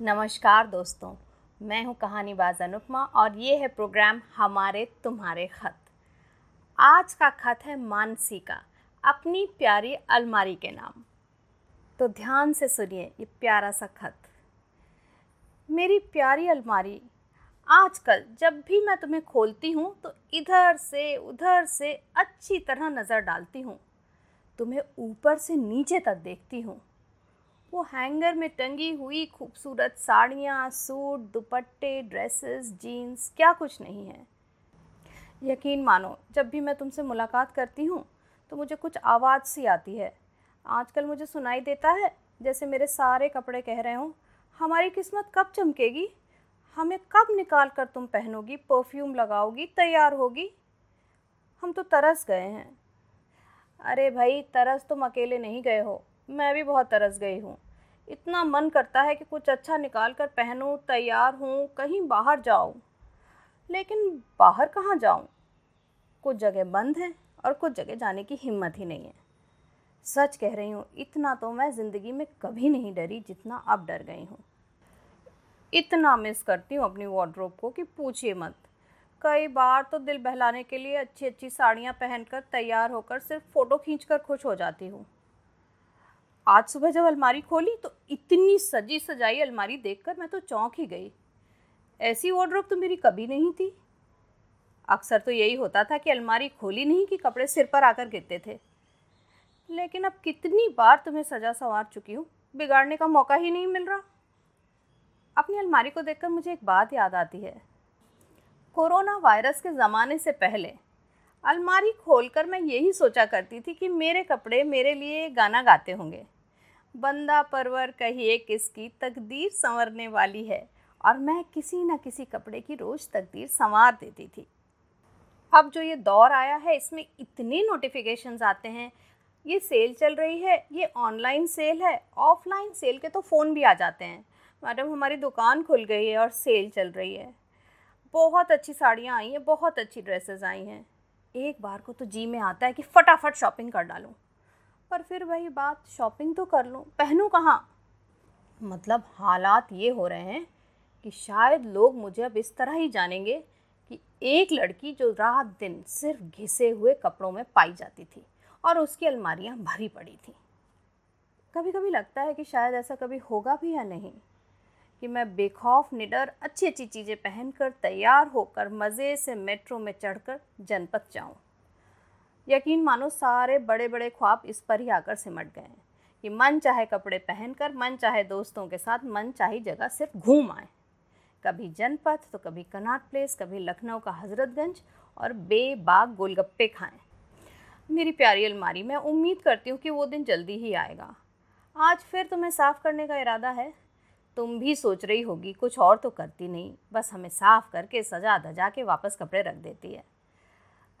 नमस्कार दोस्तों, मैं हूँ कहानीबाज अनुपमा और ये है प्रोग्राम हमारे तुम्हारे खत। आज का खत है मानसी का, अपनी प्यारी अलमारी के नाम। तो ध्यान से सुनिए ये प्यारा सा खत। मेरी प्यारी अलमारी, आजकल जब भी मैं तुम्हें खोलती हूँ तो इधर से, उधर से अच्छी तरह नज़र डालती हूँ। तुम्हें ऊपर से नीचे तक देखती हूँ। वो हैंगर में टंगी हुई खूबसूरत साड़ियाँ, सूट, दुपट्टे, ड्रेसेस, जीन्स, क्या कुछ नहीं है। यकीन मानो, जब भी मैं तुमसे मुलाकात करती हूँ तो मुझे कुछ आवाज़ सी आती है। आजकल मुझे सुनाई देता है, जैसे मेरे सारे कपड़े कह रहे हों, हमारी किस्मत कब चमकेगी? हमें कब निकाल कर तुम पहनोगी, परफ्यूम लगाओगी, तैयार होगी? हम तो तरस गए हैं। अरे भाई, तरस तुम अकेले नहीं गए हो। मैं भी बहुत तरस गई हूँ। इतना मन करता है कि कुछ अच्छा निकाल कर पहनूँ, तैयार हूँ, कहीं बाहर जाऊँ। लेकिन बाहर कहाँ जाऊँ? कुछ जगह बंद हैं और कुछ जगह जाने की हिम्मत ही नहीं है। सच कह रही हूँ, इतना तो मैं ज़िंदगी में कभी नहीं डरी जितना अब डर गई हूँ। इतना मिस करती हूँ अपनी वार्ड्रोब को कि पूछिए मत। कई बार तो दिल बहलाने के लिए अच्छी अच्छी साड़ियाँ पहनकर तैयार होकर सिर्फ़ फ़ोटो खींचकर खुश हो जाती हूँ। आज सुबह जब अलमारी खोली तो इतनी सजी सजाई अलमारी देखकर मैं तो चौंक ही गई। ऐसी वार्ड्रोब तो मेरी कभी नहीं थी। अक्सर तो यही होता था कि अलमारी खोली नहीं कि कपड़े सिर पर आकर गिरते थे। लेकिन अब कितनी बार तुम्हें सजा संवार चुकी हूँ, बिगाड़ने का मौका ही नहीं मिल रहा। अपनी अलमारी को देखकर मुझे एक बात याद आती है। कोरोना वायरस के ज़माने से पहले अलमारी खोलकर मैं यही सोचा करती थी कि मेरे कपड़े मेरे लिए गाना गाते होंगे। बंदा परवर कहिए किसकी तकदीर संवरने वाली है, और मैं किसी न किसी कपड़े की रोज़ तकदीर संवार देती थी। अब जो ये दौर आया है, इसमें इतने नोटिफिकेशंस आते हैं। ये सेल चल रही है, ये ऑनलाइन सेल है ऑफलाइन सेल के तो फ़ोन भी आ जाते हैं। मैडम, हमारी दुकान खुल गई है और सेल चल रही है। बहुत अच्छी साड़ियाँ आई हैं, बहुत अच्छी ड्रेसेस आई हैं। एक बार को तो जी में आता है कि फटाफट शॉपिंग कर डालूं। पर फिर वही बात, शॉपिंग तो कर लूँ। पहनूं कहाँ? मतलब हालात ये हो रहे हैं कि शायद लोग मुझे अब इस तरह ही जानेंगे कि एक लड़की जो रात दिन सिर्फ़ घिसे हुए कपड़ों में पाई जाती थी और उसकी अलमारियाँ भरी पड़ी थी। कभी कभी लगता है कि शायद ऐसा कभी होगा भी या नहीं। कि मैं बेखौफ, निडर अच्छी अच्छी चीज़ें पहनकर तैयार होकर मज़े से मेट्रो में चढ़कर जनपद जाऊँ। यकीन मानो सारे बड़े बड़े ख्वाब इस पर ही आकर सिमट गए हैं कि मन चाहे कपड़े पहनकर, मन चाहे दोस्तों के साथ, मन चाहे जगह सिर्फ़ घूम आए। कभी जनपद तो कभी कनाट प्लेस, कभी लखनऊ का हज़रतगंज और बेबाग गोलगप्पे खाएँ। मेरी प्यारी अलमारी, मैं उम्मीद करती हूँ कि वो दिन जल्दी ही आएगा। आज फिर तुम्हें साफ़ करने का इरादा है? तुम भी सोच रही होगी, कुछ और तो करती नहीं, बस हमें साफ़ करके सजा धजा के वापस कपड़े रख देती है।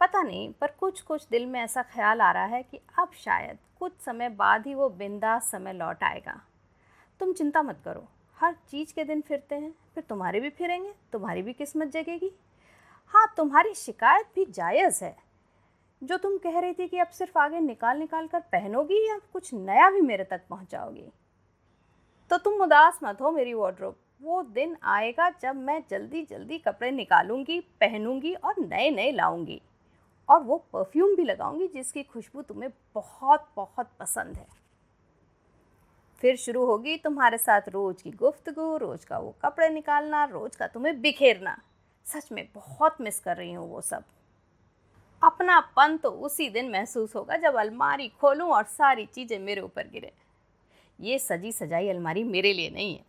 पता नहीं, पर कुछ कुछ दिल में ऐसा ख्याल आ रहा है कि अब शायद कुछ समय बाद ही वो बिंदास समय लौट आएगा। तुम चिंता मत करो, हर चीज़ के दिन फिरते हैं, फिर तुम्हारे भी फिरेंगे, तुम्हारी भी किस्मत जगेगी। हाँ तुम्हारी शिकायत भी जायज़ है। जो तुम कह रही थी कि अब सिर्फ़ आगे निकाल निकाल कर पहनोगी या कुछ नया भी मेरे तक पहुंचाओगी। तो तुम उदास मत हो मेरी वार्ड्रोब वो दिन आएगा जब मैं जल्दी जल्दी कपड़े निकालूँगी, पहनूँगी और नए नए लाऊँगी। और वो परफ्यूम भी लगाऊँगी जिसकी खुशबू तुम्हें बहुत बहुत पसंद है। फिर शुरू होगी तुम्हारे साथ रोज़ की गुफ्तगु, रोज़ का वो कपड़े निकालना, रोज़ का तुम्हें बिखेरना। सच में बहुत मिस कर रही हूँ वो सब। अपनापन तो उसी दिन महसूस होगा जब अलमारी खोलूं और सारी चीज़ें मेरे ऊपर गिरे। ये सजी सजाई अलमारी मेरे लिए नहीं है।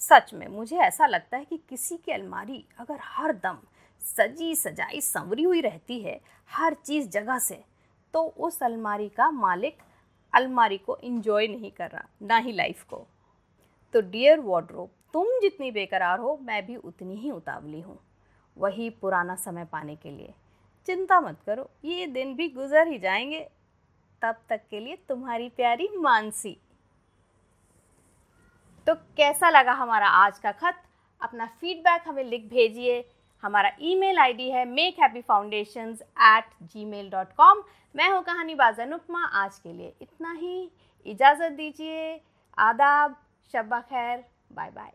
सच में, मुझे ऐसा लगता है कि किसी की अलमारी अगर हर दम सजी सजाई संवरी हुई रहती है हर चीज़ जगह से तो उस अलमारी का मालिक अलमारी को इंजॉय नहीं कर रहा, ना ही लाइफ को। तो डियर वार्ड्रोब तुम जितनी बेकरार हो, मैं भी उतनी ही उतावली हूँ, वही पुराना समय पाने के लिए। चिंता मत करो, ये दिन भी गुजर ही जाएँगे, तब तक के लिए तुम्हारी प्यारी मानसी। तो कैसा लगा हमारा आज का खत? अपना फीडबैक हमें लिख भेजिए। हमारा ईमेल आईडी है make happy foundation at Gmail dot com मैं हूँ कहानी बाजन उपमा आज के लिए इतना ही। इजाज़त दीजिए। आदाब, शब्बा खैर। Bye bye